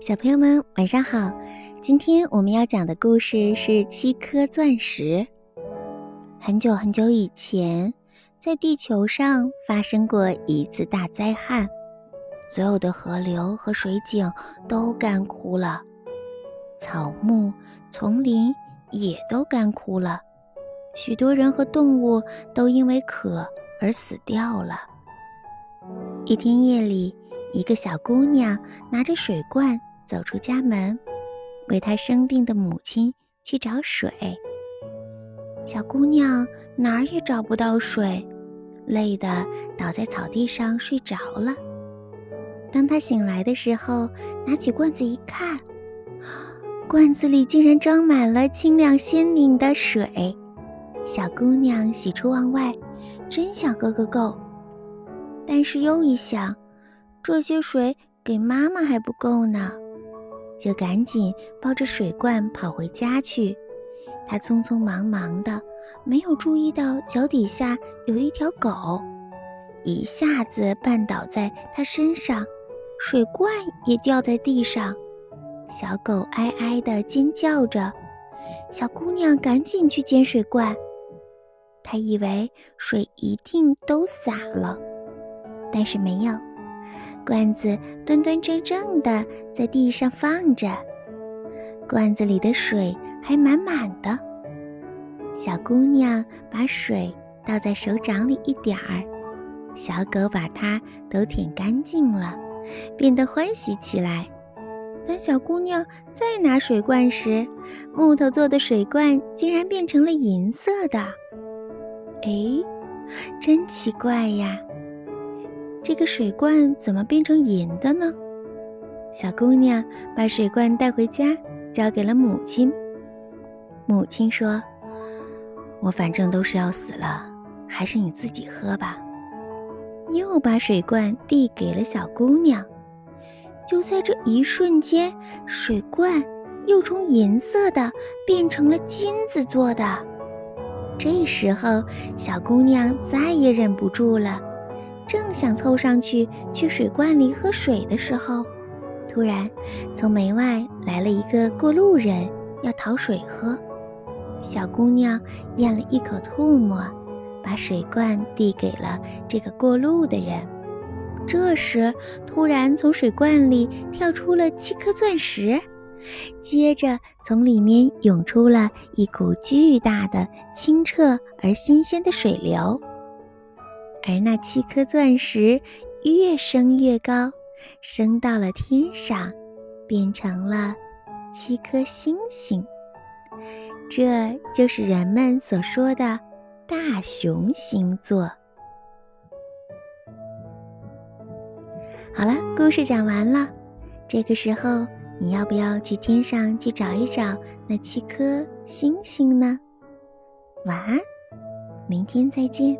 小朋友们，晚上好！今天我们要讲的故事是《七颗钻石》。很久很久以前，在地球上发生过一次大灾害，所有的河流和水井都干枯了，草木、丛林也都干枯了，许多人和动物都因为渴而死掉了。一天夜里，一个小姑娘拿着水罐。走出家门，为她生病的母亲去找水。小姑娘哪儿也找不到水，累得倒在草地上睡着了。当她醒来的时候，拿起罐子一看，罐子里竟然装满了清亮鲜灵的水。小姑娘喜出望外，真想喝个够。但是又一想，这些水给妈妈还不够呢。就赶紧抱着水罐跑回家去。他匆匆忙忙的，没有注意到脚底下有一条狗，一下子绊倒在他身上，水罐也掉在地上。小狗哀哀的尖叫着，小姑娘赶紧去捡水罐。她以为水一定都洒了，但是没有。罐子端端正正的在地上放着，罐子里的水还满满的。小姑娘把水倒在手掌里一点儿，小狗把它都舔干净了，变得欢喜起来。当小姑娘再拿水罐时，木头做的水罐竟然变成了银色的。哎，真奇怪呀！这个水罐怎么变成银的呢？小姑娘把水罐带回家，交给了母亲。母亲说：“我反正都是要死了，还是你自己喝吧。”又把水罐递给了小姑娘。就在这一瞬间，水罐又从银色的变成了金子做的。这时候，小姑娘再也忍不住了。正想凑上去去水罐里喝水的时候，突然从门外来了一个过路人，要讨水喝。小姑娘咽了一口唾沫，把水罐递给了这个过路的人。这时，突然从水罐里跳出了七颗钻石，接着从里面涌出了一股巨大的、清澈而新鲜的水流。而那七颗钻石越升越高，升到了天上，变成了七颗星星。这就是人们所说的大熊星座。好了，故事讲完了。这个时候，你要不要去天上去找一找那七颗星星呢？晚安，明天再见。